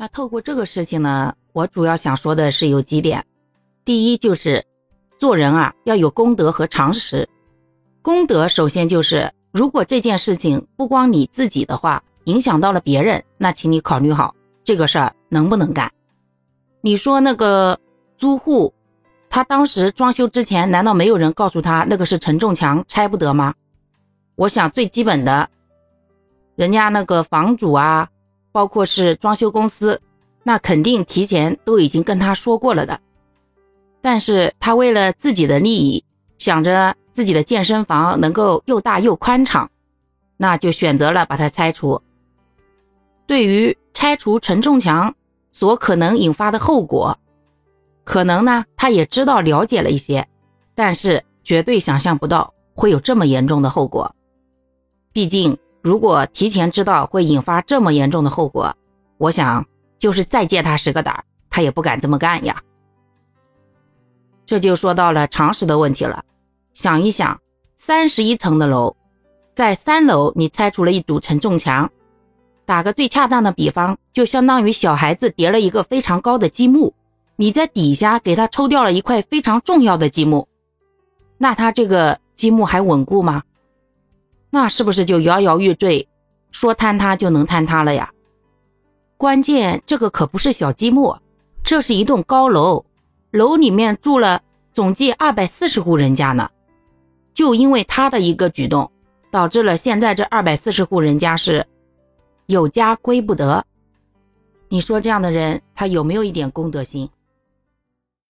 那透过这个事情呢，我主要想说的是有几点。第一就是做人啊要有公德和常识。公德首先就是，如果这件事情不光你自己的话，影响到了别人，那请你考虑好这个事儿能不能干。你说那个租户，他当时装修之前，难道没有人告诉他那个是承重墙，拆不得吗？我想最基本的，人家那个房主啊，包括是装修公司，那肯定提前都已经跟他说过了的。但是他为了自己的利益，想着自己的健身房能够又大又宽敞，那就选择了把它拆除。对于拆除承重墙所可能引发的后果，可能呢他也知道了解了一些，但是绝对想象不到会有这么严重的后果。毕竟，如果提前知道会引发这么严重的后果，我想就是再借他十个胆儿，他也不敢这么干呀。这就说到了常识的问题了。想一想，三十一层的楼，在三楼你拆除了一堵承重墙，打个最恰当的比方，就相当于小孩子叠了一个非常高的积木，你在底下给他抽掉了一块非常重要的积木，那他这个积木还稳固吗？那是不是就摇摇欲坠，说坍塌就能坍塌了呀？关键这个可不是小积木，这是一栋高楼。楼里面住了总计二百四十户人家呢，就因为他的一个举动，导致了现在这二百四十户人家是有家归不得。你说这样的人，他有没有一点公德心？